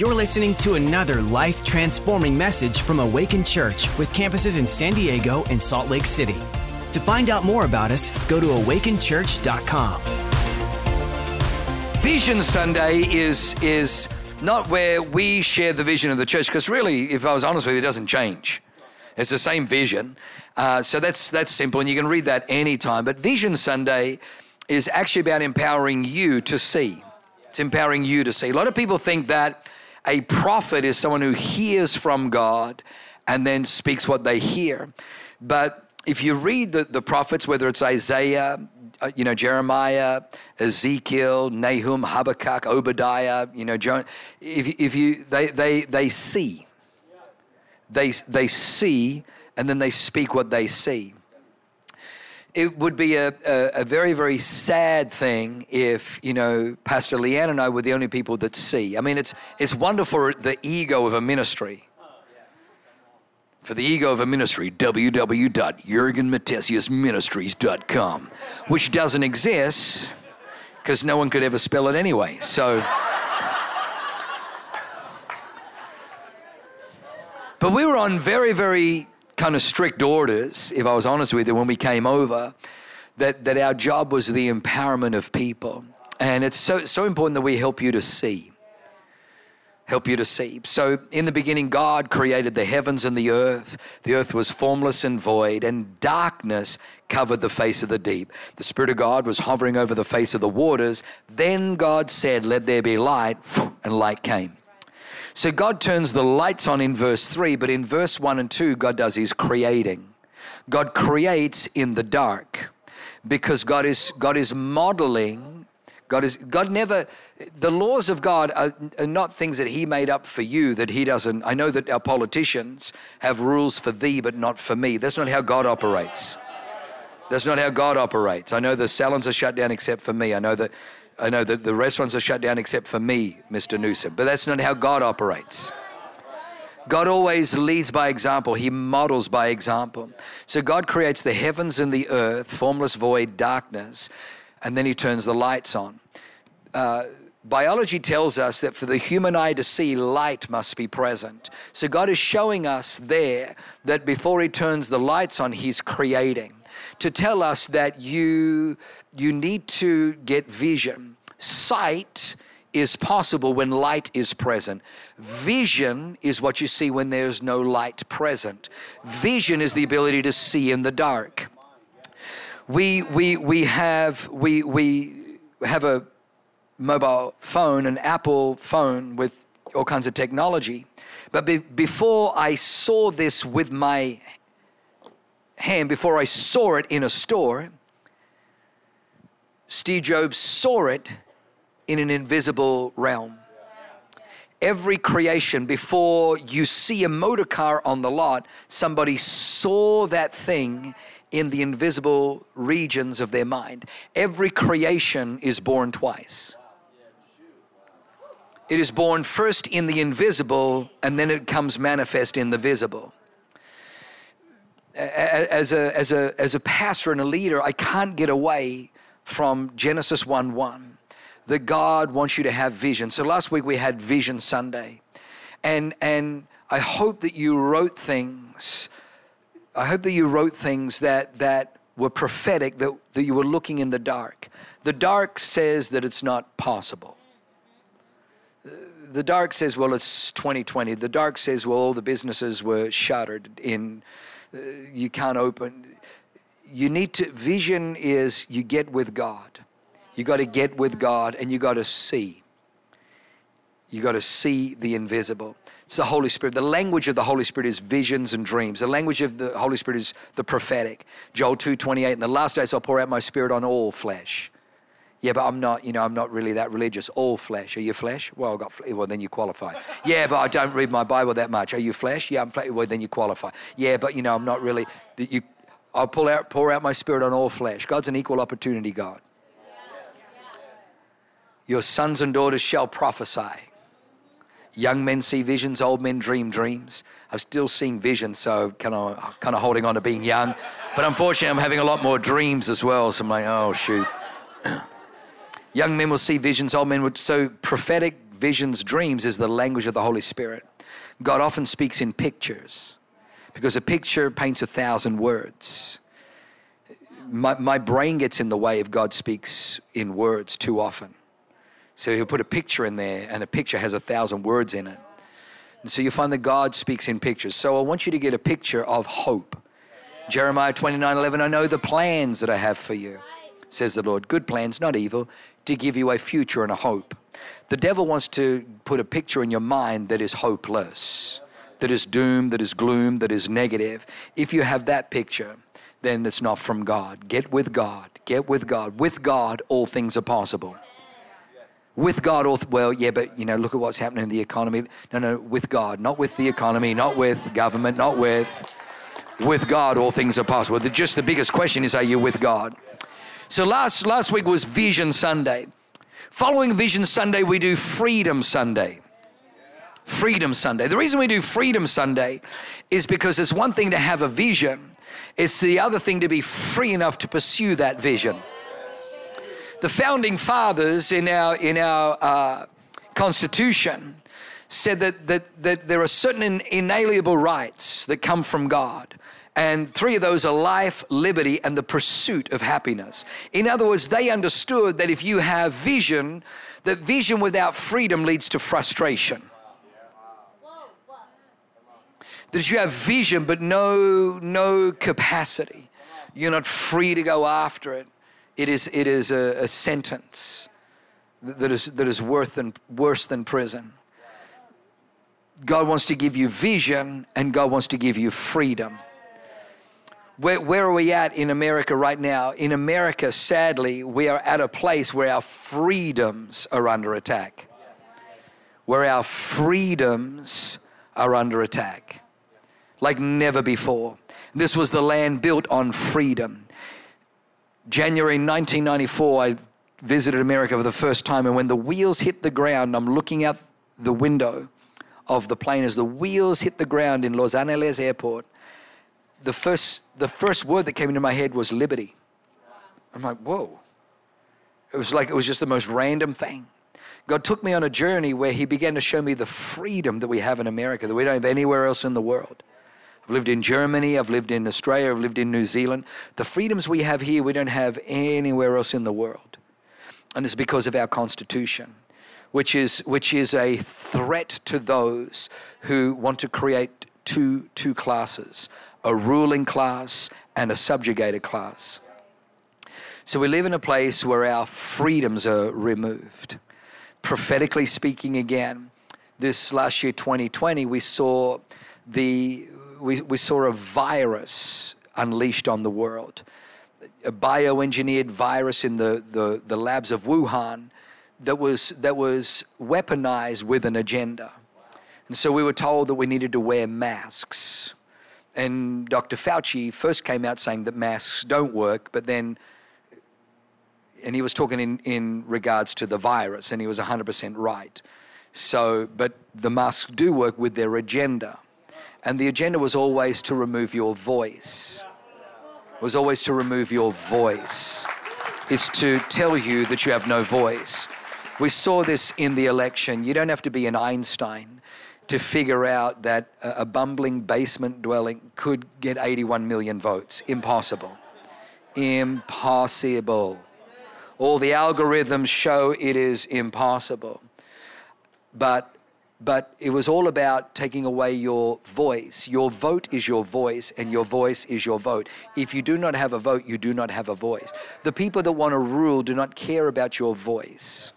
You're listening to another life transforming message from Awaken Church with campuses in San Diego and Salt Lake City. To find out more about us, go to awakenchurch.com. Vision Sunday is is not where we share the vision of the church, because really, if I was honest with you, it doesn't change. It's the same vision. Uh, so that's that's simple, and you can read that anytime. But Vision Sunday is actually about empowering you to see. It's empowering you to see. A lot of people think that a prophet is someone who hears from God and then speaks what they hear. But if you read the, the prophets, whether it's Isaiah, uh, you know, Jeremiah, Ezekiel, Nahum, Habakkuk, Obadiah, you know, John, if, if you, they, they, they see. They, they see and then they speak what they see. It would be a, a, a very, very sad thing if, you know, Pastor Leanne and I were the only people that see. I mean, it's, it's wonderful the ego of a ministry for the ego of a ministry, www.jurgenmatthesiusministries.com, which doesn't exist because no one could ever spell it anyway. So. But we were on very, very kind of strict orders, if I was honest with you, when we came over, that, that our job was the empowerment of people. And it's so, so important that we help you to see help you to see. So, in the beginning, God created the heavens and the earth. The earth was formless and void, and darkness covered the face of the deep. The Spirit of God was hovering over the face of the waters. Then God said, Let there be light, and light came. So, God turns the lights on in verse 3, but in verse 1 and 2, God does His creating. God creates in the dark because God is, God is modeling God is God never the laws of God are, are, not things that he made up for you that he doesn't I know that our politicians have rules for thee but not for me. That's not how God operates. That's not how God operates. I know the salons are shut down except for me. I know that I know that the restaurants are shut down except for me, Mr. Newsom. But that's not how God operates. God always leads by example. He models by example. So God creates the heavens and the earth, formless void, darkness and then he turns the lights on. Uh, biology tells us that for the human eye to see, light must be present. So God is showing us there that before he turns the lights on, he's creating to tell us that you, you need to get vision. Sight is possible when light is present. Vision is what you see when there's no light present. Vision is the ability to see in the dark we, we, we, have, we, we have a mobile phone, an Apple phone with all kinds of technology. But be, before I saw this with my hand, before I saw it in a store, Steve Jobs saw it in an invisible realm. Every creation, before you see a motor car on the lot, somebody saw that thing in the invisible regions of their mind. Every creation is born twice. It is born first in the invisible and then it comes manifest in the visible. As a, as a, as a pastor and a leader, I can't get away from Genesis 1 1 that God wants you to have vision. So last week we had Vision Sunday. And, and I hope that you wrote things I hope that you wrote things that, that were prophetic, that, that you were looking in the dark. The dark says that it's not possible. The dark says, well, it's 2020. The dark says, well, all the businesses were shuttered in, uh, you can't open. You need to, vision is you get with God. You got to get with God and you got to see. You got to see the invisible. It's the Holy Spirit. The language of the Holy Spirit is visions and dreams. The language of the Holy Spirit is the prophetic. Joel 2 28, in the last days I'll pour out my spirit on all flesh. Yeah, but I'm not, you know, I'm not really that religious. All flesh. Are you flesh? Well, I've got, well, then you qualify. Yeah, but I don't read my Bible that much. Are you flesh? Yeah, I'm flesh. Well, then you qualify. Yeah, but, you know, I'm not really, you, I'll pull out, pour out my spirit on all flesh. God's an equal opportunity God. Your sons and daughters shall prophesy. Young men see visions, old men dream dreams. I'm still seeing visions, so kind of kind of holding on to being young. But unfortunately, I'm having a lot more dreams as well. So I'm like, oh shoot. young men will see visions, old men would. So prophetic visions, dreams is the language of the Holy Spirit. God often speaks in pictures because a picture paints a thousand words. My, my brain gets in the way if God speaks in words too often. So he'll put a picture in there, and a picture has a thousand words in it. And so you find that God speaks in pictures. So I want you to get a picture of hope. Jeremiah 29 11, I know the plans that I have for you, says the Lord. Good plans, not evil, to give you a future and a hope. The devil wants to put a picture in your mind that is hopeless, that is doom, that is gloom, that is negative. If you have that picture, then it's not from God. Get with God. Get with God. With God, all things are possible with God, or well, yeah, but you know, look at what's happening in the economy. No, no, with God, not with the economy, not with government, not with. With God, all things are possible. The, just the biggest question is, are you with God? So last last week was Vision Sunday. Following Vision Sunday, we do Freedom Sunday. Freedom Sunday. The reason we do Freedom Sunday is because it's one thing to have a vision, it's the other thing to be free enough to pursue that vision the founding fathers in our, in our uh, Constitution said that, that, that there are certain inalienable rights that come from God. And three of those are life, liberty, and the pursuit of happiness. In other words, they understood that if you have vision, that vision without freedom leads to frustration. That if you have vision but no, no capacity, you're not free to go after it it is, it is a, a sentence that is, that is worse than, worse than prison. God wants to give you vision and God wants to give you freedom. Where, where are we at in America right now? In America, sadly, we are at a place where our freedoms are under attack. Where our freedoms are under attack like never before. This was the land built on freedom. January 1994, I visited America for the first time, and when the wheels hit the ground, I'm looking out the window of the plane as the wheels hit the ground in Los Angeles Airport. The first, the first word that came into my head was liberty. I'm like, whoa. It was like it was just the most random thing. God took me on a journey where He began to show me the freedom that we have in America that we don't have anywhere else in the world. I've lived in Germany, I've lived in Australia, I've lived in New Zealand. The freedoms we have here, we don't have anywhere else in the world. And it's because of our Constitution, which is, which is a threat to those who want to create two, two classes a ruling class and a subjugated class. So we live in a place where our freedoms are removed. Prophetically speaking, again, this last year, 2020, we saw the we, we saw a virus unleashed on the world, a bioengineered virus in the, the, the labs of Wuhan that was, that was weaponized with an agenda. And so we were told that we needed to wear masks. And Dr. Fauci first came out saying that masks don't work, but then, and he was talking in, in regards to the virus, and he was 100% right. So, but the masks do work with their agenda. And the agenda was always to remove your voice. Was always to remove your voice. It's to tell you that you have no voice. We saw this in the election. You don't have to be an Einstein to figure out that a bumbling basement dwelling could get 81 million votes. Impossible. Impossible. All the algorithms show it is impossible. But but it was all about taking away your voice. Your vote is your voice, and your voice is your vote. If you do not have a vote, you do not have a voice. The people that want to rule do not care about your voice.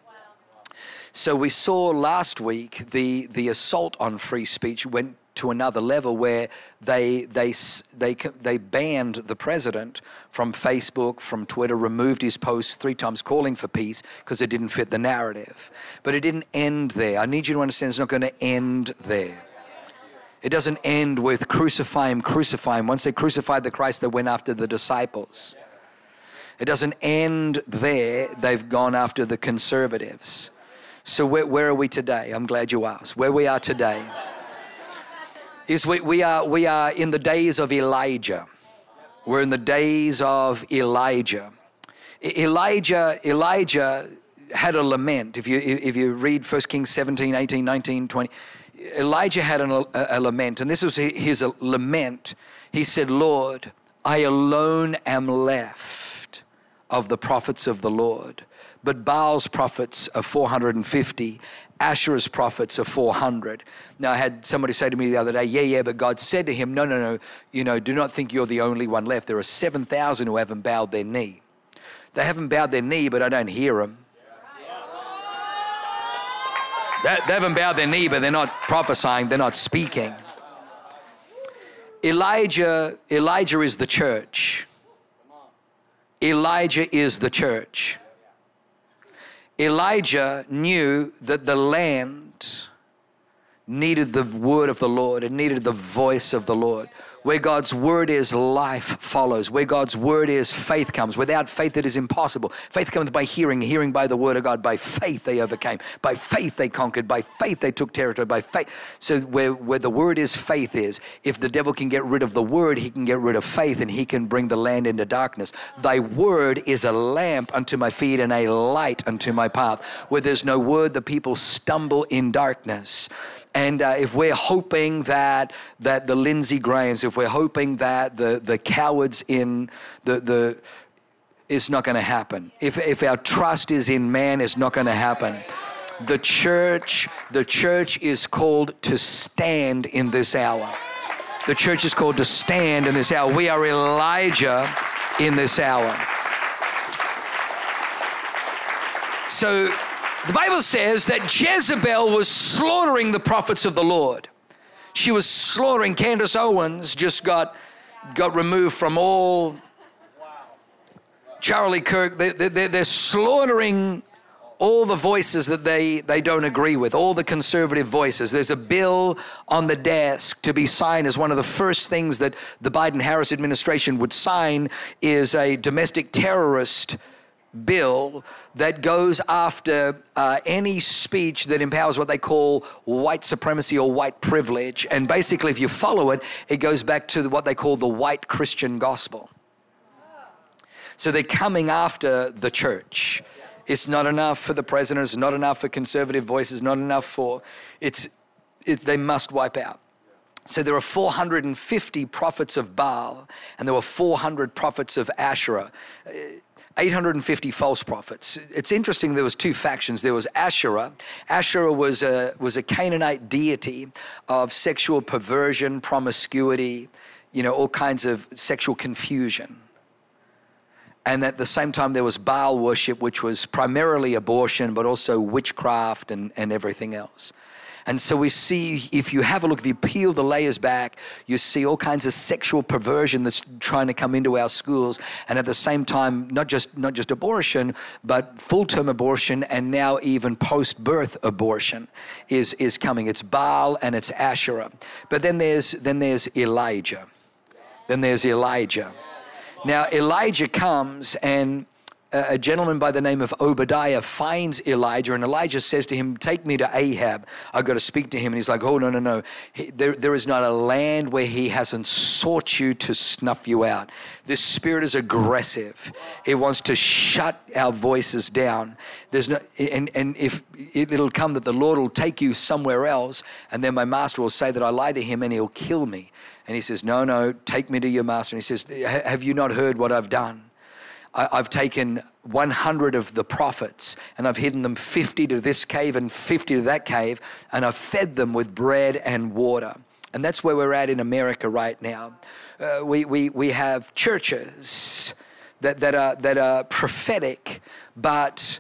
So we saw last week the, the assault on free speech went to another level where they, they, they, they banned the president from Facebook, from Twitter, removed his posts three times calling for peace because it didn't fit the narrative. But it didn't end there. I need you to understand it's not going to end there. It doesn't end with crucify him, crucify him. Once they crucified the Christ, they went after the disciples. It doesn't end there. They've gone after the conservatives. So, where, where are we today? I'm glad you asked. Where we are today is we, we, are, we are in the days of Elijah. We're in the days of Elijah. Elijah, Elijah had a lament. If you, if you read 1 Kings 17, 18, 19, 20, Elijah had an, a, a lament, and this was his lament. He said, Lord, I alone am left of the prophets of the Lord, but Baal's prophets are 450, Asherah's prophets are 400. Now, I had somebody say to me the other day, Yeah, yeah, but God said to him, No, no, no, you know, do not think you're the only one left. There are 7,000 who haven't bowed their knee. They haven't bowed their knee, but I don't hear them. They, they haven't bowed their knee, but they're not prophesying, they're not speaking. Elijah, Elijah is the church. Elijah is the church. Elijah knew that the land needed the word of the Lord, it needed the voice of the Lord. Where God's word is, life follows. Where God's word is, faith comes. Without faith, it is impossible. Faith comes by hearing, hearing by the word of God. By faith, they overcame. By faith, they conquered. By faith, they took territory. By faith. So, where, where the word is, faith is. If the devil can get rid of the word, he can get rid of faith and he can bring the land into darkness. Thy word is a lamp unto my feet and a light unto my path. Where there's no word, the people stumble in darkness. And uh, if we're hoping that, that the Lindsey Grahams, if we're hoping that the, the cowards in the, the it's not going to happen. If, if our trust is in man, it's not going to happen. The church, the church is called to stand in this hour. The church is called to stand in this hour. We are Elijah in this hour. So the Bible says that Jezebel was slaughtering the prophets of the Lord. She was slaughtering. Candace Owens just got, got removed from all. Charlie Kirk, they, they, they're slaughtering all the voices that they, they don't agree with, all the conservative voices. There's a bill on the desk to be signed as one of the first things that the Biden Harris administration would sign is a domestic terrorist bill that goes after uh, any speech that empowers what they call white supremacy or white privilege. And basically, if you follow it, it goes back to what they call the white Christian gospel. So they're coming after the church. It's not enough for the president, it's not enough for conservative voices, not enough for it's it, they must wipe out. So there are 450 prophets of Baal, and there were 400 prophets of Asherah. 850 false prophets. It's interesting there was two factions. There was Asherah. Asherah was a, was a Canaanite deity of sexual perversion, promiscuity, you know, all kinds of sexual confusion. And at the same time, there was Baal worship, which was primarily abortion, but also witchcraft and, and everything else. And so we see, if you have a look, if you peel the layers back, you see all kinds of sexual perversion that's trying to come into our schools. And at the same time, not just, not just abortion, but full term abortion and now even post birth abortion is, is coming. It's Baal and it's Asherah. But then there's, then there's Elijah. Then there's Elijah. Now, Elijah comes and a gentleman by the name of Obadiah finds Elijah, and Elijah says to him, Take me to Ahab. I've got to speak to him. And he's like, Oh, no, no, no. There, there is not a land where he hasn't sought you to snuff you out. This spirit is aggressive, it wants to shut our voices down. There's no, and, and if it'll come that the Lord will take you somewhere else, and then my master will say that I lied to him and he'll kill me. And he says, No, no, take me to your master. And he says, Have you not heard what I've done? I've taken 100 of the prophets and I've hidden them 50 to this cave and 50 to that cave, and I've fed them with bread and water. And that's where we're at in America right now. Uh, we, we, we have churches that, that, are, that are prophetic, but,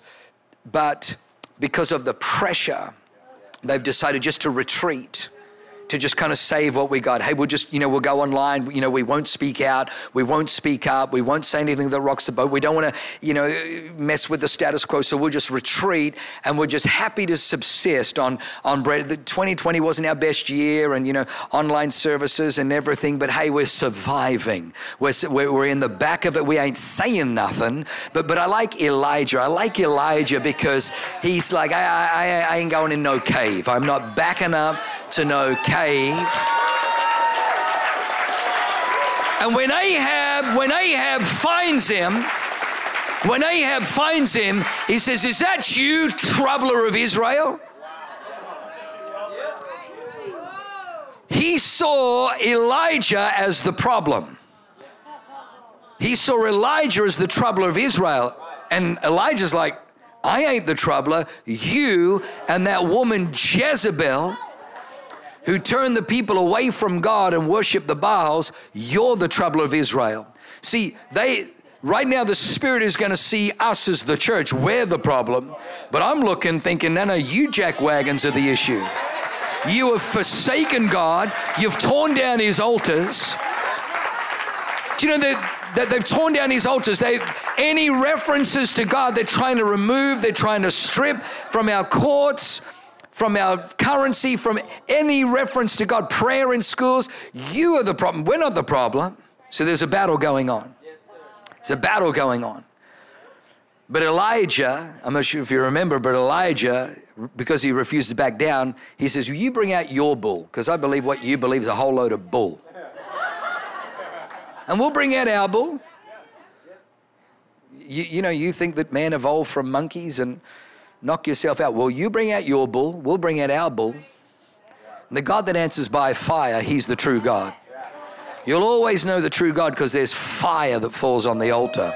but because of the pressure, they've decided just to retreat to just kind of save what we got. Hey, we'll just, you know, we'll go online. You know, we won't speak out. We won't speak up. We won't say anything that rocks the boat. We don't want to, you know, mess with the status quo. So we'll just retreat and we're just happy to subsist on, on bread. The 2020 wasn't our best year and, you know, online services and everything. But hey, we're surviving. We're, we're in the back of it. We ain't saying nothing. But, but I like Elijah. I like Elijah because he's like, I, I, I ain't going in no cave. I'm not backing up to no cave And when Ahab, when Ahab finds him, When Ahab finds him, he says, Is that you, troubler of Israel? He saw Elijah as the problem. He saw Elijah as the troubler of Israel. And Elijah's like, I ain't the troubler. You and that woman Jezebel, who turned the people away from God and worship the Baals, you're the trouble of Israel. See, they right now the Spirit is going to see us as the church. We're the problem. But I'm looking, thinking, no, no, you jack wagons are the issue. You have forsaken God. You've torn down his altars. Do you know that, that they've torn down his altars? They any references to God, they're trying to remove, they're trying to strip from our courts, from our currency, from any reference to God. Prayer in schools, you are the problem. We're not the problem. So there's a battle going on. There's a battle going on. But Elijah, I'm not sure if you remember, but Elijah, because he refused to back down, he says, You bring out your bull, because I believe what you believe is a whole load of bull. and we'll bring out our bull. You, you know, you think that man evolved from monkeys and knock yourself out. Well, you bring out your bull, we'll bring out our bull. And the God that answers by fire, he's the true God. You'll always know the true God because there's fire that falls on the altar.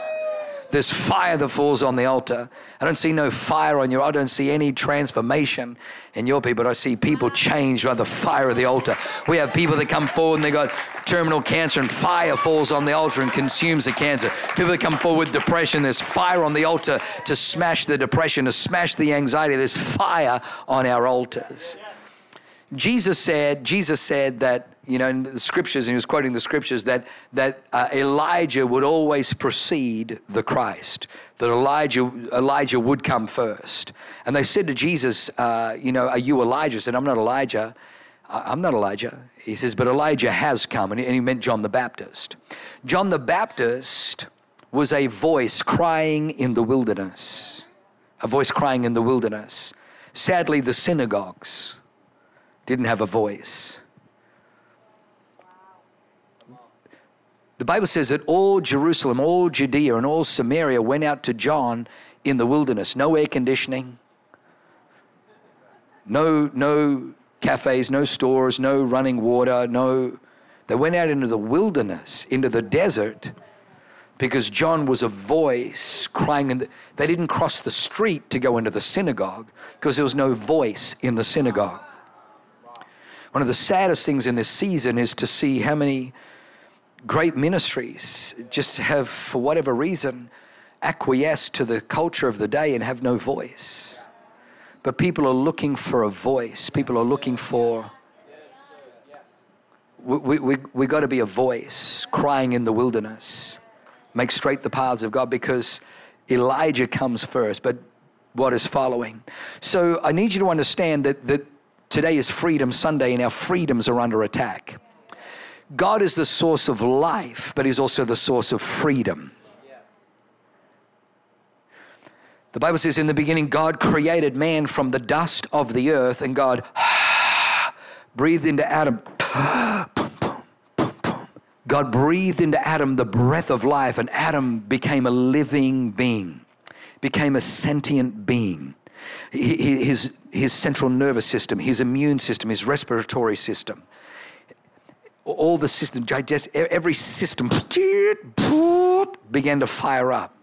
There's fire that falls on the altar. I don't see no fire on your, I don't see any transformation in your people. I see people changed by the fire of the altar. We have people that come forward and they got terminal cancer and fire falls on the altar and consumes the cancer. People that come forward with depression, there's fire on the altar to smash the depression, to smash the anxiety. There's fire on our altars. Jesus said, Jesus said that you know, in the scriptures, and he was quoting the scriptures, that, that uh, Elijah would always precede the Christ, that Elijah, Elijah would come first. And they said to Jesus, uh, You know, are you Elijah? He said, I'm not Elijah. I'm not Elijah. He says, But Elijah has come. And he meant John the Baptist. John the Baptist was a voice crying in the wilderness, a voice crying in the wilderness. Sadly, the synagogues didn't have a voice. The Bible says that all Jerusalem, all Judea, and all Samaria went out to John in the wilderness. No air conditioning, no, no cafes, no stores, no running water, no. They went out into the wilderness, into the desert, because John was a voice crying. In the, they didn't cross the street to go into the synagogue because there was no voice in the synagogue. One of the saddest things in this season is to see how many great ministries just have, for whatever reason, acquiesced to the culture of the day and have no voice. But people are looking for a voice. People are looking for. We, we, we, we got to be a voice crying in the wilderness. Make straight the paths of God because Elijah comes first, but what is following? So I need you to understand that, that today is Freedom Sunday and our freedoms are under attack. God is the source of life, but He's also the source of freedom. The Bible says, in the beginning, God created man from the dust of the earth, and God breathed into Adam. God breathed into Adam the breath of life, and Adam became a living being, became a sentient being. His, his central nervous system, his immune system, his respiratory system, all the system, digest, every system began to fire up.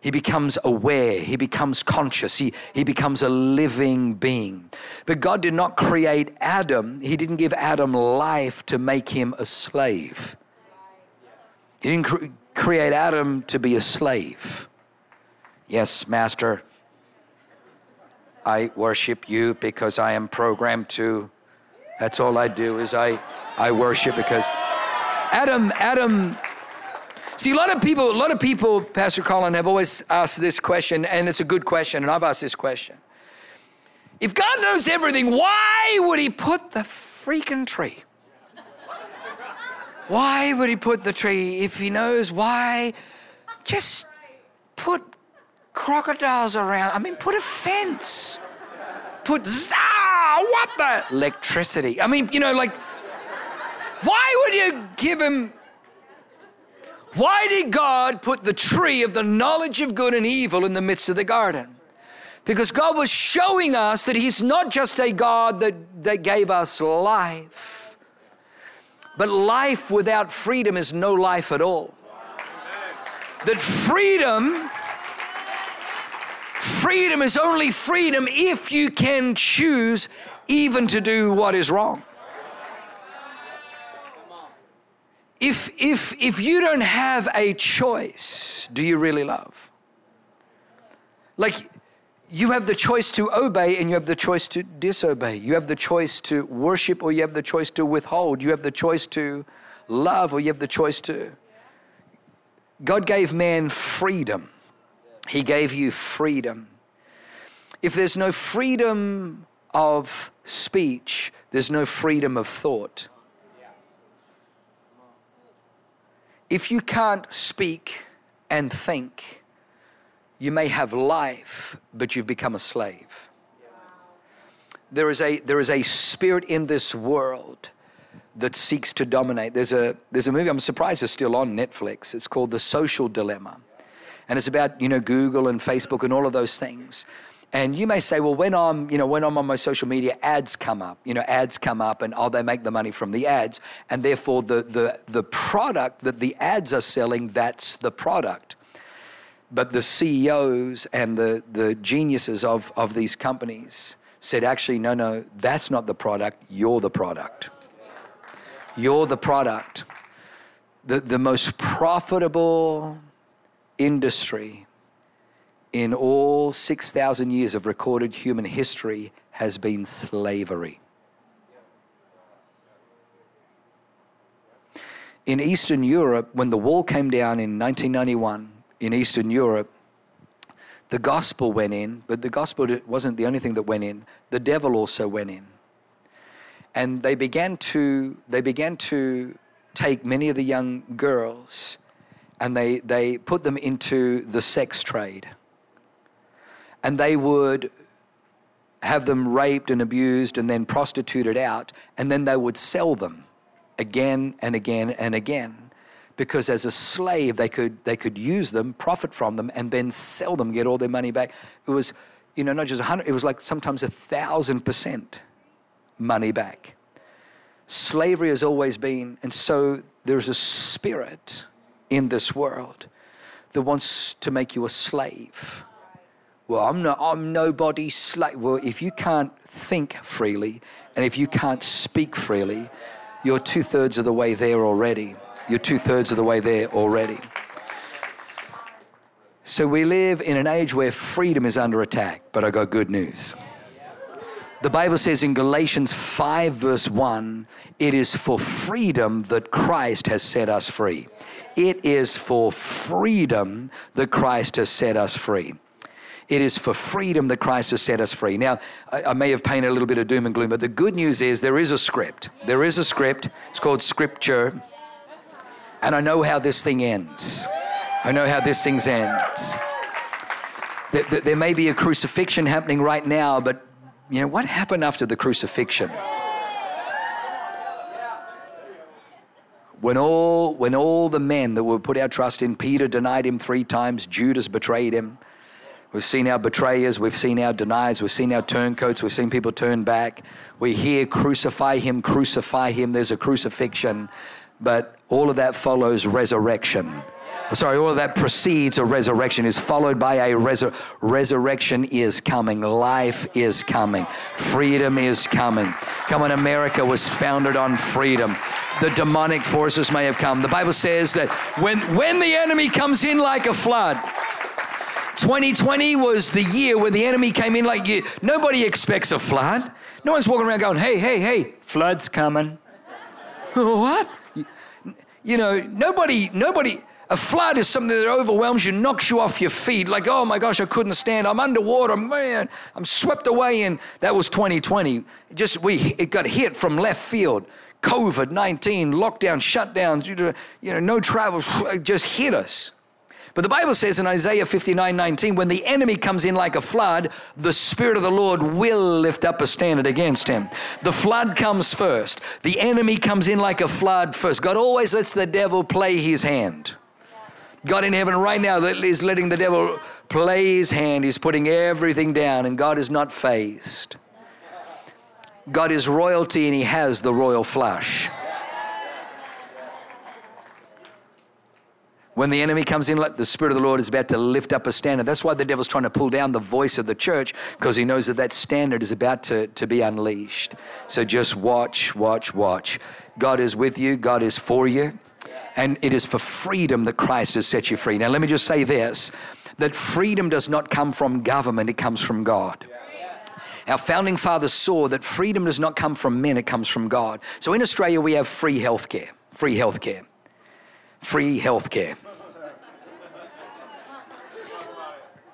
He becomes aware, he becomes conscious, he, he becomes a living being. But God did not create Adam, He didn't give Adam life to make him a slave. He didn't cre- create Adam to be a slave. Yes, Master, I worship you because I am programmed to. That's all I do is I I worship because Adam, Adam, see, a lot of people, a lot of people, Pastor Colin, have always asked this question, and it's a good question, and I've asked this question. If God knows everything, why would He put the freaking tree? Why would He put the tree if He knows why? Just put crocodiles around. I mean, put a fence. Put, ah, what the? Electricity. I mean, you know, like, why would you give him? Why did God put the tree of the knowledge of good and evil in the midst of the garden? Because God was showing us that He's not just a God that, that gave us life, but life without freedom is no life at all. That freedom, freedom is only freedom if you can choose even to do what is wrong. If, if, if you don't have a choice, do you really love? Like, you have the choice to obey and you have the choice to disobey. You have the choice to worship or you have the choice to withhold. You have the choice to love or you have the choice to. God gave man freedom. He gave you freedom. If there's no freedom of speech, there's no freedom of thought. If you can't speak and think, you may have life, but you've become a slave. There is a, there is a spirit in this world that seeks to dominate. There's a, there's a movie, I'm surprised it's still on Netflix. It's called The Social Dilemma. And it's about, you know, Google and Facebook and all of those things. And you may say, well, when I'm, you know, when I'm on my social media, ads come up. You know, ads come up, and oh, they make the money from the ads, and therefore the the the product that the ads are selling, that's the product. But the CEOs and the the geniuses of of these companies said, actually, no, no, that's not the product. You're the product. You're the product. The the most profitable industry in all 6,000 years of recorded human history has been slavery. In Eastern Europe, when the wall came down in 1991, in Eastern Europe, the gospel went in, but the gospel wasn't the only thing that went in. The devil also went in. And they began to, they began to take many of the young girls and they, they put them into the sex trade and they would have them raped and abused and then prostituted out, and then they would sell them again and again and again. Because as a slave, they could, they could use them, profit from them, and then sell them, get all their money back. It was, you know, not just a hundred, it was like sometimes a thousand percent money back. Slavery has always been, and so there's a spirit in this world that wants to make you a slave well, I'm, no, I'm nobody's slave. Well, if you can't think freely and if you can't speak freely, you're two thirds of the way there already. You're two thirds of the way there already. So we live in an age where freedom is under attack, but I got good news. The Bible says in Galatians 5, verse 1, it is for freedom that Christ has set us free. It is for freedom that Christ has set us free. It is for freedom that Christ has set us free. Now, I, I, may have painted a little bit of doom and gloom, but the good news is there is a script. There is a script. It's called Scripture. And I know how this thing ends. I know how this thing ends. There, there, may be a crucifixion happening right now, but you know, what happened after the crucifixion? When all, when all the men that were put our trust in, Peter denied him three times, Judas betrayed him. We've seen our betrayers, we've seen our deniers, we've seen our turncoats, we've seen people turn back. We hear crucify him, crucify him. There's a crucifixion, but all of that follows resurrection. Sorry, all of that precedes a resurrection, is followed by a resur- resurrection is coming. Life is coming. Freedom is coming. Come on, America was founded on freedom. The demonic forces may have come. The Bible says that when, when the enemy comes in like a flood, 2020 was the year where the enemy came in like you. Nobody expects a flood. No one's walking around going, hey, hey, hey, flood's coming. what? You know, nobody, nobody, a flood is something that overwhelms you, knocks you off your feet. Like, oh my gosh, I couldn't stand. I'm underwater, man. I'm swept away. And that was 2020. It just we, it got hit from left field. COVID 19, lockdown, shutdowns, you know, no travel, just hit us. But the Bible says in Isaiah 59 19, when the enemy comes in like a flood, the Spirit of the Lord will lift up a standard against him. The flood comes first. The enemy comes in like a flood first. God always lets the devil play his hand. God in heaven right now is letting the devil play his hand. He's putting everything down, and God is not fazed. God is royalty, and He has the royal flush. When the enemy comes in, like the Spirit of the Lord is about to lift up a standard. That's why the devil's trying to pull down the voice of the church because he knows that that standard is about to, to be unleashed. So just watch, watch, watch. God is with you, God is for you. And it is for freedom that Christ has set you free. Now, let me just say this that freedom does not come from government, it comes from God. Our founding fathers saw that freedom does not come from men, it comes from God. So in Australia, we have free healthcare. Free healthcare. Free healthcare.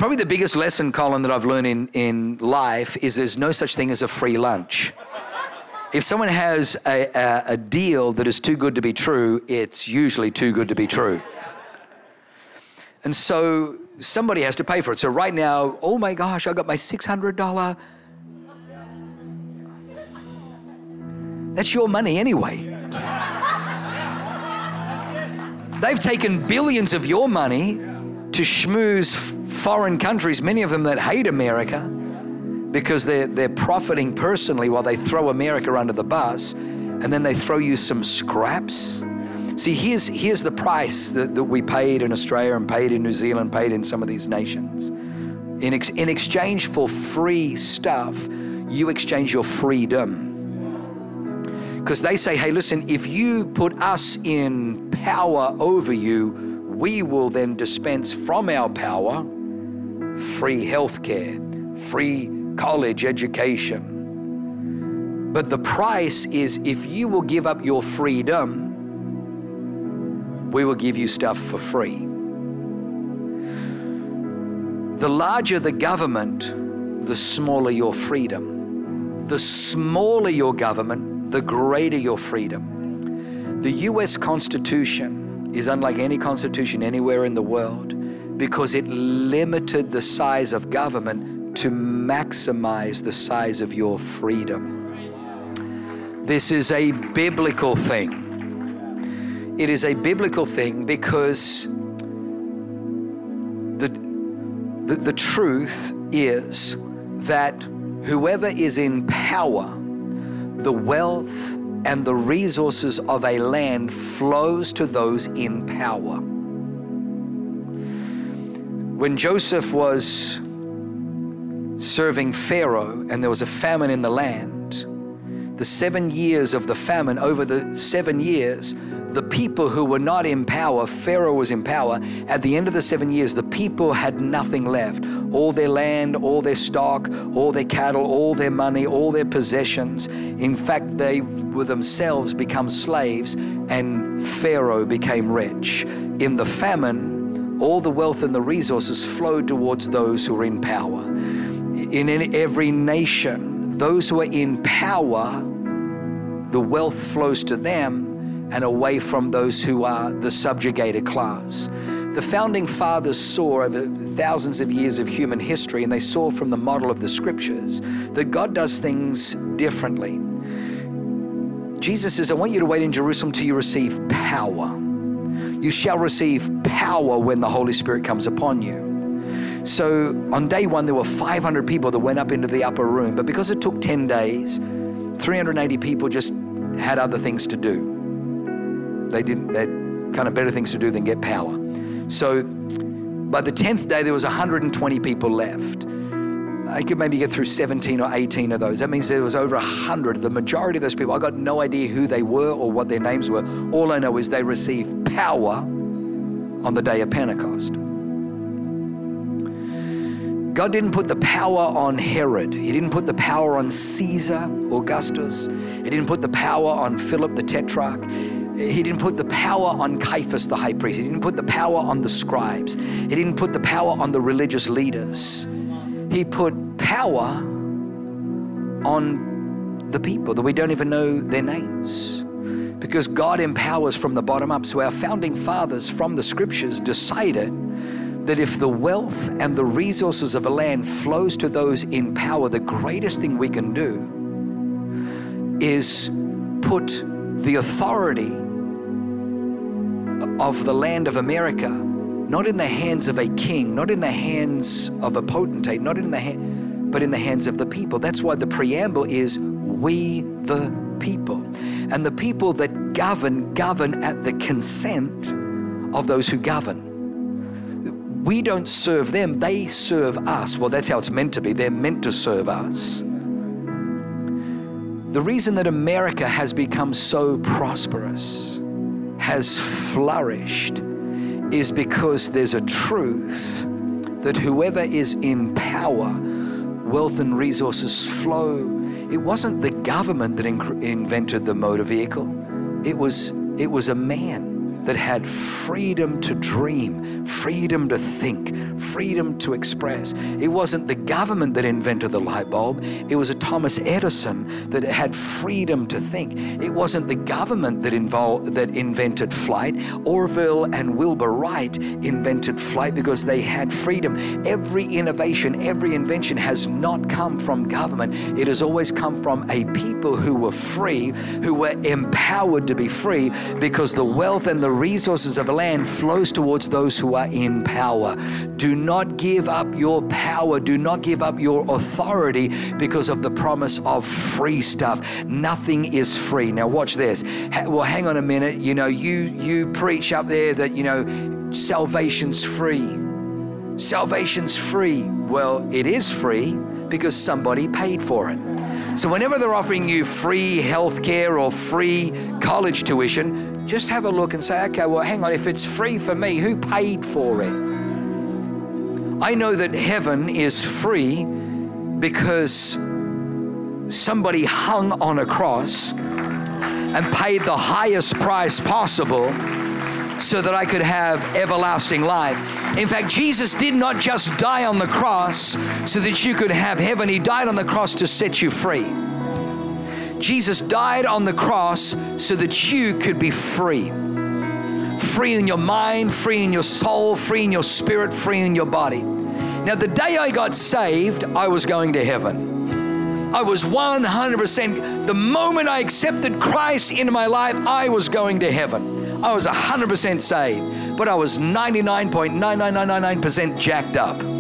Probably the biggest lesson, Colin, that I've learned in, in life is there's no such thing as a free lunch. If someone has a, a, a deal that is too good to be true, it's usually too good to be true. And so somebody has to pay for it. So right now, oh my gosh, I got my $600. That's your money anyway. They've taken billions of your money to schmooze foreign countries, many of them that hate America, because they're, they're profiting personally while they throw America under the bus, and then they throw you some scraps. See, here's, here's the price that, that we paid in Australia and paid in New Zealand, paid in some of these nations. In, ex, in exchange for free stuff, you exchange your freedom. Because they say, hey, listen, if you put us in power over you, we will then dispense from our power free health care, free college education. But the price is if you will give up your freedom, we will give you stuff for free. The larger the government, the smaller your freedom. The smaller your government, the greater your freedom. The US Constitution is unlike any constitution anywhere in the world because it limited the size of government to maximize the size of your freedom. This is a biblical thing. It is a biblical thing because the, the, the truth is that whoever is in power, the wealth, and the resources of a land flows to those in power. When Joseph was serving Pharaoh and there was a famine in the land, the seven years of the famine, over the seven years, the people who were not in power, Pharaoh was in power. At the end of the seven years, the people had nothing left. All their land, all their stock, all their cattle, all their money, all their possessions. In fact, they were themselves become slaves, and Pharaoh became rich. In the famine, all the wealth and the resources flowed towards those who were in power. In every nation, those who are in power, the wealth flows to them and away from those who are the subjugated class. The founding fathers saw over thousands of years of human history, and they saw from the model of the scriptures that God does things differently. Jesus says, I want you to wait in Jerusalem till you receive power. You shall receive power when the Holy Spirit comes upon you. So on day one, there were 500 people that went up into the upper room, but because it took 10 days, 380 people just had other things to do. They didn't, they had kind of better things to do than get power. So by the 10th day, there was 120 people left. I could maybe get through 17 or 18 of those. That means there was over 100. The majority of those people, I got no idea who they were or what their names were. All I know is they received power on the day of Pentecost. God didn't put the power on Herod. He didn't put the power on Caesar Augustus. He didn't put the power on Philip the Tetrarch. He didn't put the power on Caiaphas the high priest. He didn't put the power on the scribes. He didn't put the power on the religious leaders. He put power on the people that we don't even know their names. Because God empowers from the bottom up. So our founding fathers from the scriptures decided that if the wealth and the resources of a land flows to those in power, the greatest thing we can do is put the authority of the land of America not in the hands of a king, not in the hands of a potentate, not in the but in the hands of the people. That's why the preamble is we the people. And the people that govern govern at the consent of those who govern. We don't serve them, they serve us. Well, that's how it's meant to be. They're meant to serve us. The reason that America has become so prosperous, has flourished, is because there's a truth that whoever is in power, wealth and resources flow. It wasn't the government that in- invented the motor vehicle. It was it was a man that had freedom to dream, freedom to think, freedom to express. It wasn't the government that invented the light bulb, it was a Thomas Edison that had freedom to think. It wasn't the government that, involved, that invented flight. Orville and Wilbur Wright invented flight because they had freedom. Every innovation, every invention has not come from government, it has always come from a people who were free, who were empowered to be free because the wealth and the resources of land flows towards those who are in power. Do not give up your power. Do not give up your authority because of the promise of free stuff. Nothing is free. Now watch this. Well, hang on a minute. You know, you you preach up there that you know salvation's free. Salvation's free. Well, it is free because somebody paid for it. So, whenever they're offering you free health care or free college tuition, just have a look and say, okay, well, hang on, if it's free for me, who paid for it? I know that heaven is free because somebody hung on a cross and paid the highest price possible so that I could have everlasting life. In fact, Jesus did not just die on the cross so that you could have heaven, He died on the cross to set you free. Jesus died on the cross so that you could be free. Free in your mind, free in your soul, free in your spirit, free in your body. Now, the day I got saved, I was going to heaven. I was 100%, the moment I accepted Christ into my life, I was going to heaven. I was 100% saved, but I was 99.99999% jacked up.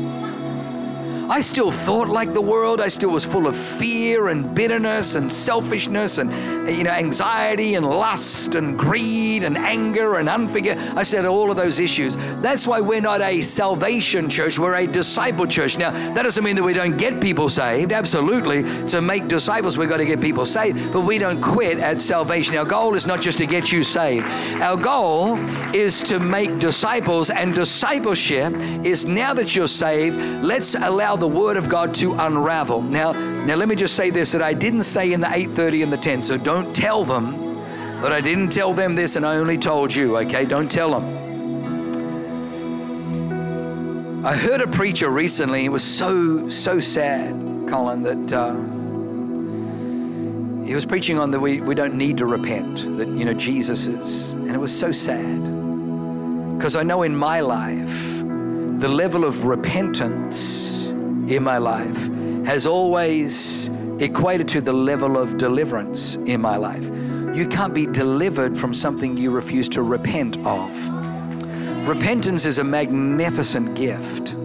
I still thought like the world. I still was full of fear and bitterness and selfishness and you know anxiety and lust and greed and anger and unforgiveness. I said all of those issues. That's why we're not a salvation church. We're a disciple church. Now that doesn't mean that we don't get people saved. Absolutely, to make disciples, we've got to get people saved. But we don't quit at salvation. Our goal is not just to get you saved. Our goal is to make disciples, and discipleship is now that you're saved. Let's allow the Word of God to unravel. Now, now let me just say this that I didn't say in the 8:30 and the 10. So don't tell them that I didn't tell them this and I only told you. Okay, don't tell them. I heard a preacher recently. It was so so sad, Colin, that. Uh, he was preaching on that we, we don't need to repent, that, you know, Jesus is, and it was so sad. Because I know in my life, the level of repentance in my life has always equated to the level of deliverance in my life. You can't be delivered from something you refuse to repent of. Repentance is a magnificent gift.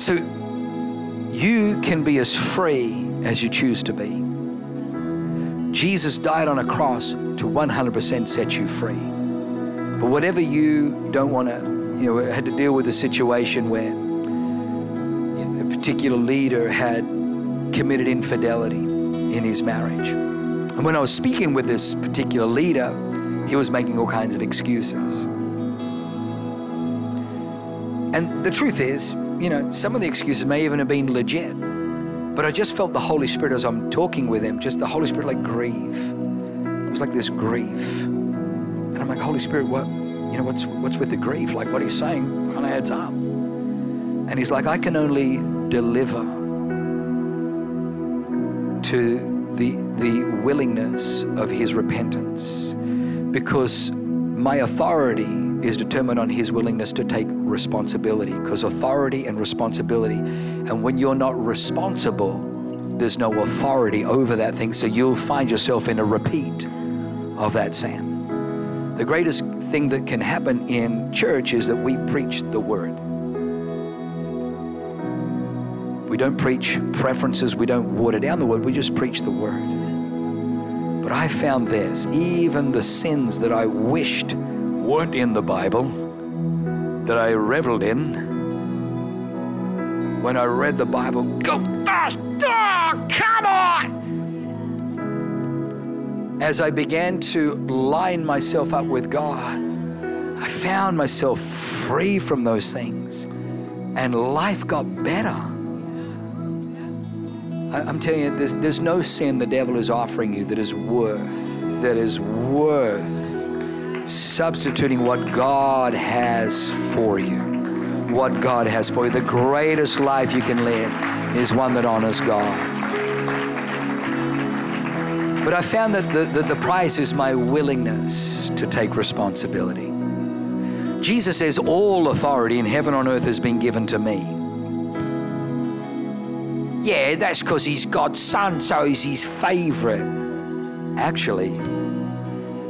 So you can be as free as you choose to be. Jesus died on a cross to 100% set you free. But whatever you don't want to, you know, had to deal with a situation where particular leader had committed infidelity in his marriage. And when I was speaking with this particular leader, he was making all kinds of excuses. And the truth is, you know, some of the excuses may even have been legit. But I just felt the Holy Spirit as I'm talking with him, just the Holy Spirit like grieve. It was like this grief. And I'm like, Holy Spirit, what you know, what's what's with the grief? Like what he's saying kind of adds up. And he's like, I can only deliver to the the willingness of his repentance. Because my authority is determined on his willingness to take responsibility. Because authority and responsibility. And when you're not responsible there's no authority over that thing. So you'll find yourself in a repeat of that sin. The greatest thing that can happen in church is that we preach the word. We don't preach preferences, we don't water down the word, we just preach the word. But I found this even the sins that I wished weren't in the Bible, that I reveled in, when I read the Bible, go, oh, come on! As I began to line myself up with God, I found myself free from those things and life got better. I'm telling you, there's, there's no sin the devil is offering you that is worth, that is worth substituting what God has for you. What God has for you. The greatest life you can live is one that honors God. But I found that the, the, the price is my willingness to take responsibility. Jesus says, All authority in heaven and earth has been given to me. Yeah, that's because he's God's son, so he's his favorite. Actually,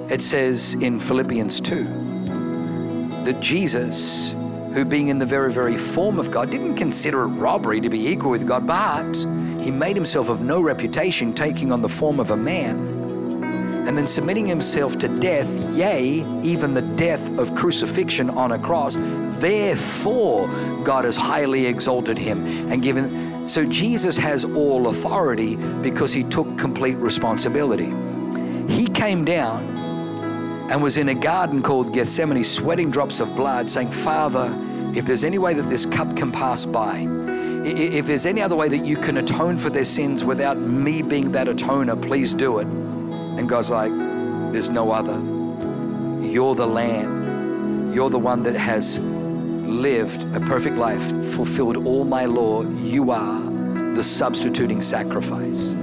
it says in Philippians 2 that Jesus, who being in the very, very form of God, didn't consider it robbery to be equal with God, but he made himself of no reputation, taking on the form of a man and then submitting himself to death, yea, even the death of crucifixion on a cross. Therefore, God has highly exalted him and given. So Jesus has all authority because he took complete responsibility. He came down and was in a garden called Gethsemane, sweating drops of blood, saying, Father, if there's any way that this cup can pass by, if there's any other way that you can atone for their sins without me being that atoner, please do it. And God's like, there's no other. You're the Lamb. You're the one that has lived a perfect life, fulfilled all my law. You are the substituting sacrifice.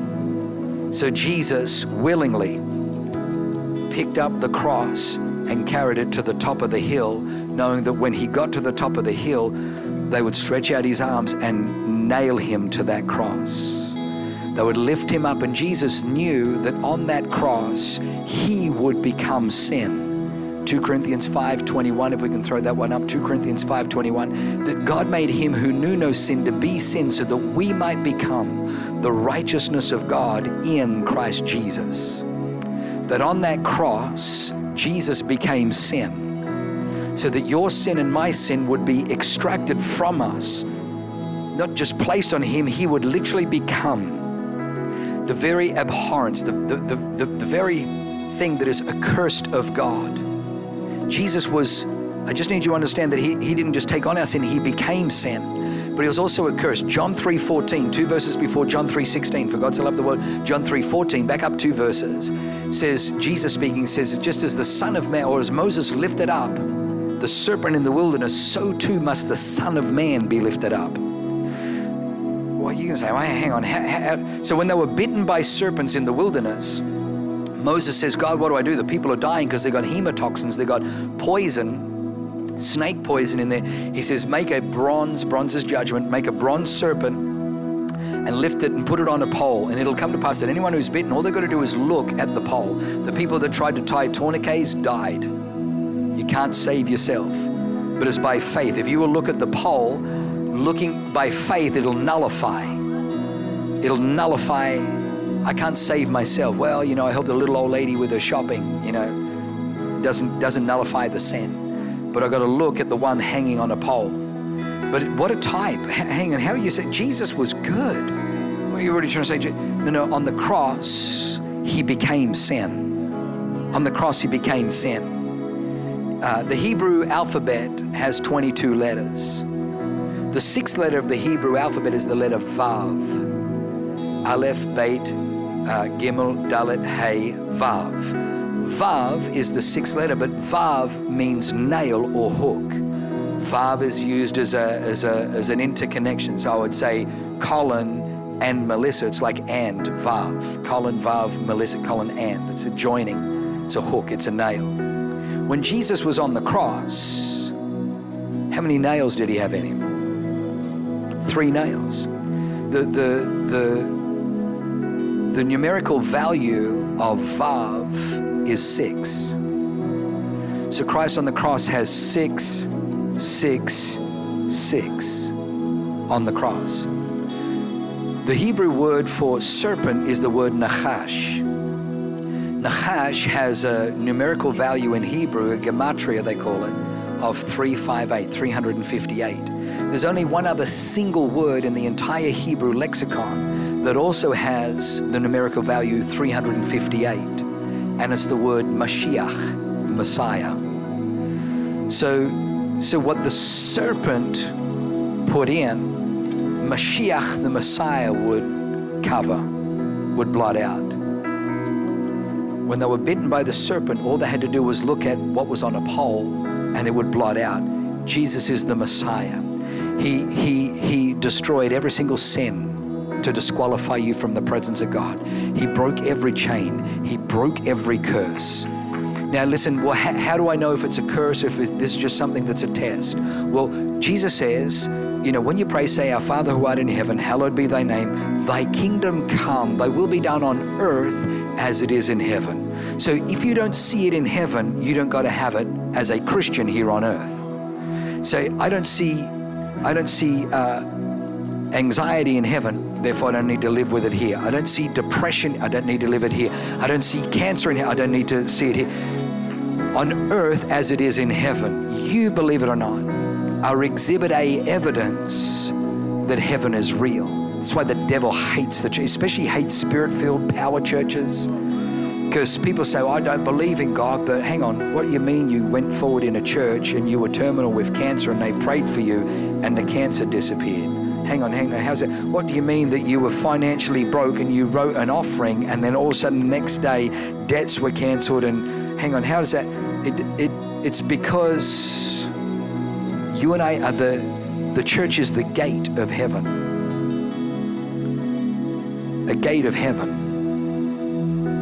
So Jesus willingly picked up the cross and carried it to the top of the hill, knowing that when he got to the top of the hill, they would stretch out his arms and nail him to that cross. They would lift him up, and Jesus knew that on that cross, he would become sin. 2 Corinthians 5:21 if we can throw that one up. 2 Corinthians 5:21 that God made him who knew no sin to be sin so that we might become the righteousness of God in Christ Jesus. That on that cross Jesus became sin so that your sin and my sin would be extracted from us. Not just placed on him he would literally become the very abhorrence, the, the, the, the, the very thing that is accursed of God. Jesus was, I just need you to understand that he, he didn't just take on our sin, he became sin. But he was also accursed. John 3.14, two verses before John 3.16, for God so loved the world. John 3.14, back up two verses, says, Jesus speaking says, just as the Son of Man, or as Moses lifted up the serpent in the wilderness, so too must the Son of Man be lifted up well, you can say, well, hang on. How, how? So when they were bitten by serpents in the wilderness, Moses says, God, what do I do? The people are dying because they've got hemotoxins, they've got poison, snake poison in there. He says, make a bronze, bronze's judgment, make a bronze serpent and lift it and put it on a pole. And it'll come to pass that anyone who's bitten, all they've got to do is look at the pole. The people that tried to tie tourniquets died. You can't save yourself. But it's by faith. If you will look at the pole, looking by faith, it'll nullify. It'll nullify. I can't save myself. Well, you know, I helped a little old lady with her shopping. You know, doesn't doesn't nullify the sin. But I've got to look at the one hanging on a pole. But what a type! Hang on, how you say Jesus was good? What are you already trying to say? No, no. On the cross, he became sin. On the cross, he became sin. Uh, the Hebrew alphabet has 22 letters. The sixth letter of the Hebrew alphabet is the letter Vav. Aleph, Beit, uh, Gimel, Dalet, Hey, Vav. Vav is the sixth letter, but Vav means nail or hook. Vav is used as, a, as, a, as an interconnection. So I would say Colin and Melissa. It's like and, Vav. Colin, Vav, Melissa, Colin, and. It's a joining. It's a hook. It's a nail. When Jesus was on the cross, how many nails did he have in him? Three nails. The, the, the, the numerical value of Vav is six. So Christ on the cross has six, six, six on the cross. The Hebrew word for serpent is the word nachash. Nachash has a numerical value in Hebrew, a gematria they call it, of 358, 358. There's only one other single word in the entire Hebrew lexicon that also has the numerical value 358, and it's the word Mashiach, Messiah. So, so what the serpent put in, Mashiach, the Messiah, would cover, would blot out. When they were bitten by the serpent, all they had to do was look at what was on a pole and it would blot out. Jesus is the Messiah. He, he, he destroyed every single sin to disqualify you from the presence of God. He broke every chain, He broke every curse. Now, listen, well, how, how do I know if it's a curse if this is just something that's a test? Well, Jesus says, you know, when you pray, say, Our Father who art in heaven, hallowed be thy name, thy kingdom come, thy will be done on earth as it is in heaven. So if you don't see it in heaven, you don't got to have it as a Christian here on earth. So I don't see, I don't see uh, anxiety in heaven, therefore I don't need to live with it here. I don't see depression, I don't need to live it here. I don't see cancer in here, I don't need to see it here. On earth as it is in heaven, you believe it or not, are exhibit A evidence that heaven is real. That's why the devil hates the church, especially hates spirit filled power churches. Because people say, well, I don't believe in God, but hang on, what do you mean you went forward in a church and you were terminal with cancer and they prayed for you and the cancer disappeared? Hang on, hang on, how's it? What do you mean that you were financially broke and you wrote an offering and then all of a sudden the next day debts were cancelled and hang on, how does that? It, it, it's because you and I are the, the church is the gate of heaven. A gate of heaven.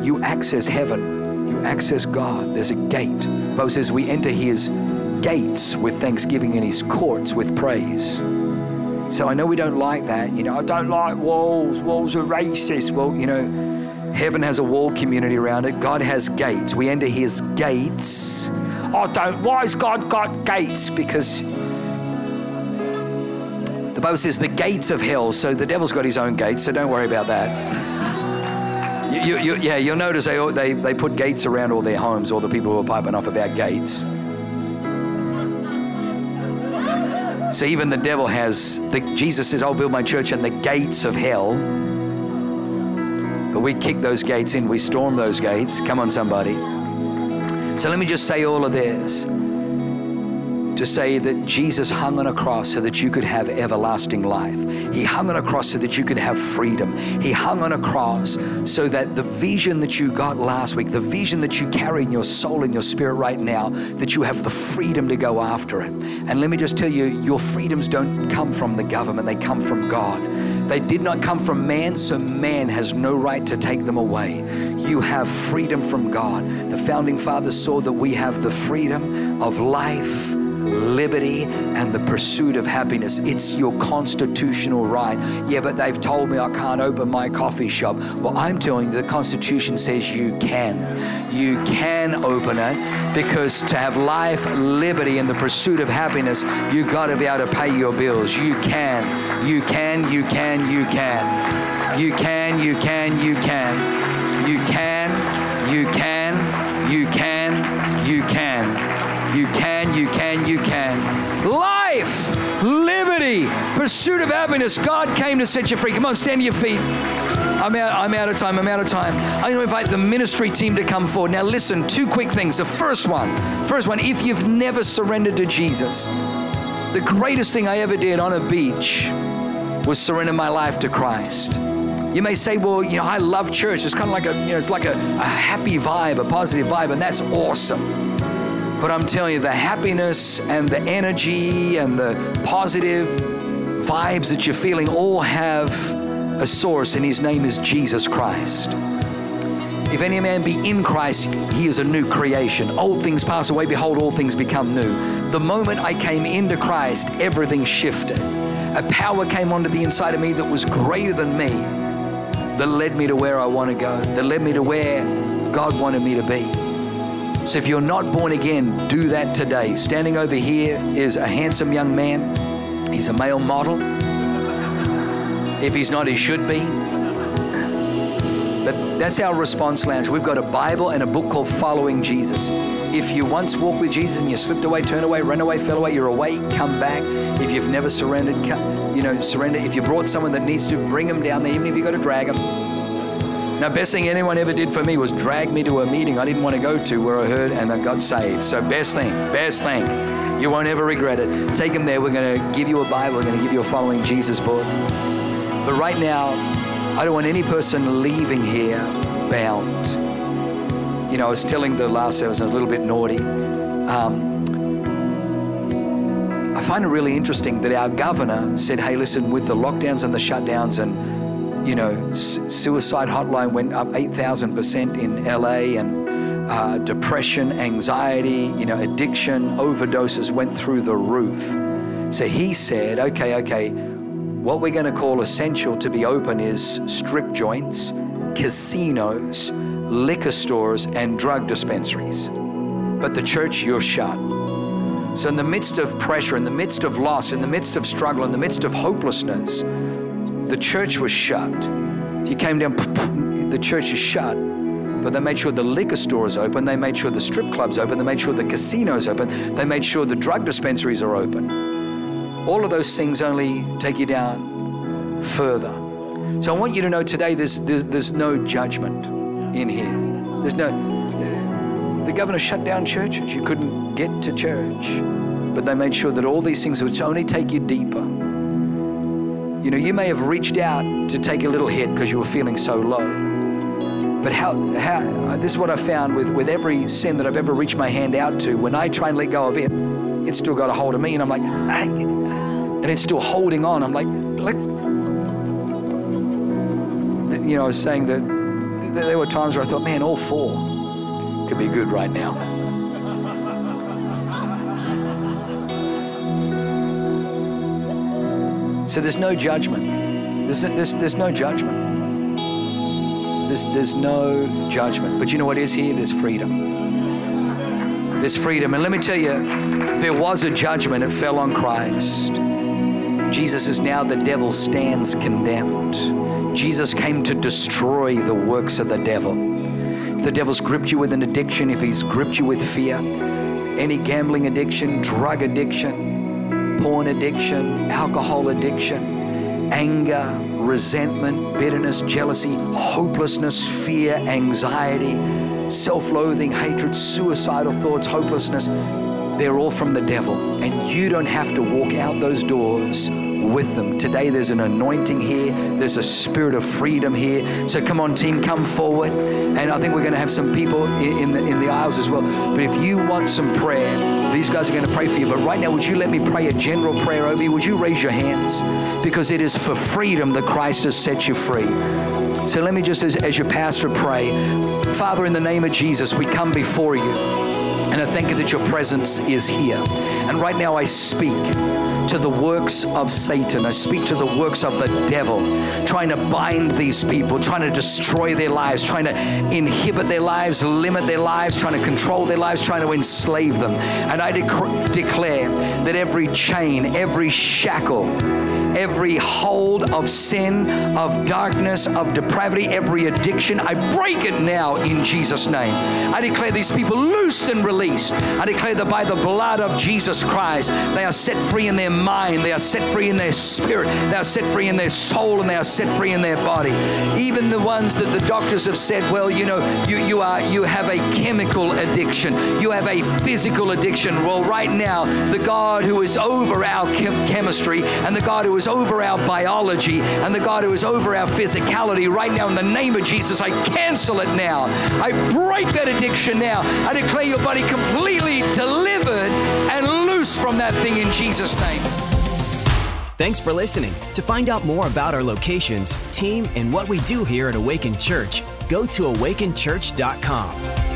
You access heaven. You access God. There's a gate. The Bible says we enter his gates with thanksgiving and his courts with praise. So I know we don't like that. You know, I don't like walls. Walls are racist. Well, you know, heaven has a wall community around it. God has gates. We enter his gates. I don't. Why has God got gates? Because the Bible says the gates of hell, so the devil's got his own gates, so don't worry about that. You, you, yeah, you'll notice they, they, they put gates around all their homes, all the people who are piping off about gates. So even the devil has, the, Jesus says, I'll build my church and the gates of hell. But we kick those gates in, we storm those gates. Come on, somebody. So let me just say all of this to say that Jesus hung on a cross so that you could have everlasting life. He hung on a cross so that you could have freedom. He hung on a cross so that the vision that you got last week, the vision that you carry in your soul and your spirit right now, that you have the freedom to go after it. And let me just tell you, your freedoms don't come from the government, they come from God. They did not come from man, so man has no right to take them away. You have freedom from God. The founding fathers saw that we have the freedom of life liberty and the pursuit of happiness. It's your constitutional right. Yeah, but they've told me I can't open my coffee shop. Well, I'm telling you, the Constitution says you can. You can open it because to have life, liberty, and the pursuit of happiness, you've got to be able to pay your bills. You can. You can, you can, you can. You can, you can, you can. You can, you can, you can, you can. You can, you can, you can. You can. Life, liberty, pursuit of happiness. God came to set you free. Come on, stand to your feet. I'm out, I'm out of time. I'm out of time. I'm going to invite the ministry team to come forward. Now, listen, two quick things. The first one, first one, if you've never surrendered to Jesus, the greatest thing I ever did on a beach was surrender my life to Christ. You may say, well, you know, I love church. It's kind of like a, you know, it's like a, a happy vibe, a positive vibe, and that's awesome. But I'm telling you, the happiness and the energy and the positive vibes that you're feeling all have a source, and his name is Jesus Christ. If any man be in Christ, he is a new creation. Old things pass away, behold, all things become new. The moment I came into Christ, everything shifted. A power came onto the inside of me that was greater than me, that led me to where I want to go, that led me to where God wanted me to be. So if you're not born again, do that today. Standing over here is a handsome young man. He's a male model. If he's not, he should be. But that's our response lounge. We've got a Bible and a book called Following Jesus. If you once walked with Jesus and you slipped away, turned away, ran away, fell away, you're away, come back. If you've never surrendered, you know, surrender. If you brought someone that needs to, bring them down there, even if you got to drag them. Now, best thing anyone ever did for me was drag me to a meeting I didn't want to go to where I heard and I got saved. So, best thing, best thing. You won't ever regret it. Take them there. We're going to give you a Bible. We're going to give you a following Jesus book. But right now, I don't want any person leaving here bound. You know, I was telling the last service, I was a little bit naughty. Um, I find it really interesting that our governor said, hey, listen, with the lockdowns and the shutdowns and you know, suicide hotline went up 8,000% in LA and uh, depression, anxiety, you know, addiction, overdoses went through the roof. So he said, okay, okay, what we're going to call essential to be open is strip joints, casinos, liquor stores, and drug dispensaries. But the church, you're shut. So, in the midst of pressure, in the midst of loss, in the midst of struggle, in the midst of hopelessness, the church was shut. If you came down, the church is shut. But they made sure the liquor store stores open, they made sure the strip clubs open, they made sure the casinos open, they made sure the drug dispensaries are open. All of those things only take you down further. So I want you to know today there's, there's, there's no judgment in here. There's no, the governor shut down churches. You couldn't get to church. But they made sure that all these things would only take you deeper. You know, you may have reached out to take a little hit because you were feeling so low. But how, how, this is what I found with, with every sin that I've ever reached my hand out to. When I try and let go of it, it's still got a hold of me. And I'm like, and it's still holding on. I'm like, like, you know, I was saying that there were times where I thought, man, all four could be good right now. So there's no judgment. There's no, there's, there's no judgment. There's, there's no judgment. But you know what is here? There's freedom. There's freedom. And let me tell you, there was a judgment. It fell on Christ. Jesus is now the devil stands condemned. Jesus came to destroy the works of the devil. If the devil's gripped you with an addiction, if he's gripped you with fear, any gambling addiction, drug addiction, porn addiction, alcohol addiction, anger, resentment, bitterness, jealousy, hopelessness, fear, anxiety, self loathing, hatred, suicidal thoughts, hopelessness, they're all from the devil. And you don't have to walk out those doors with them. Today, there's an anointing here, there's a spirit of freedom here. So, come on, team, come forward. And I think we're going to have some people in the, in the aisles as well. But if you want some prayer, these guys are going to pray for you. But right now, would you let me pray a general prayer over you? Would you raise your hands? Because it is for freedom that Christ has set you free. So let me just, as, as your pastor, pray. Father, in the name of Jesus, we come before you. And I thank you that your presence is here. And right now I speak to the works of Satan. I speak to the works of the devil, trying to bind these people, trying to destroy their lives, trying to inhibit their lives, limit their lives, trying to control their lives, trying to enslave them. And I dec- declare that every chain, every shackle, every hold of sin, of darkness, of depravity, every addiction. I break it now in Jesus' name. I declare these people loosed and released. I declare that by the blood of Jesus Christ, they are set free in their mind, they are set free in their spirit, they are set free in their soul, and they are set free in their body. Even the ones that the doctors have said, well, you know, you, you are you have a chemical addiction, you have a physical addiction. Well, right now, the God who is over our chem- chemistry and the God who over our biology and the God who is over our physicality, right now, in the name of Jesus, I cancel it now. I break that addiction now. I declare your body completely delivered and loose from that thing in Jesus' name. Thanks for listening. To find out more about our locations, team, and what we do here at Awaken Church, go to awakenchurch.com.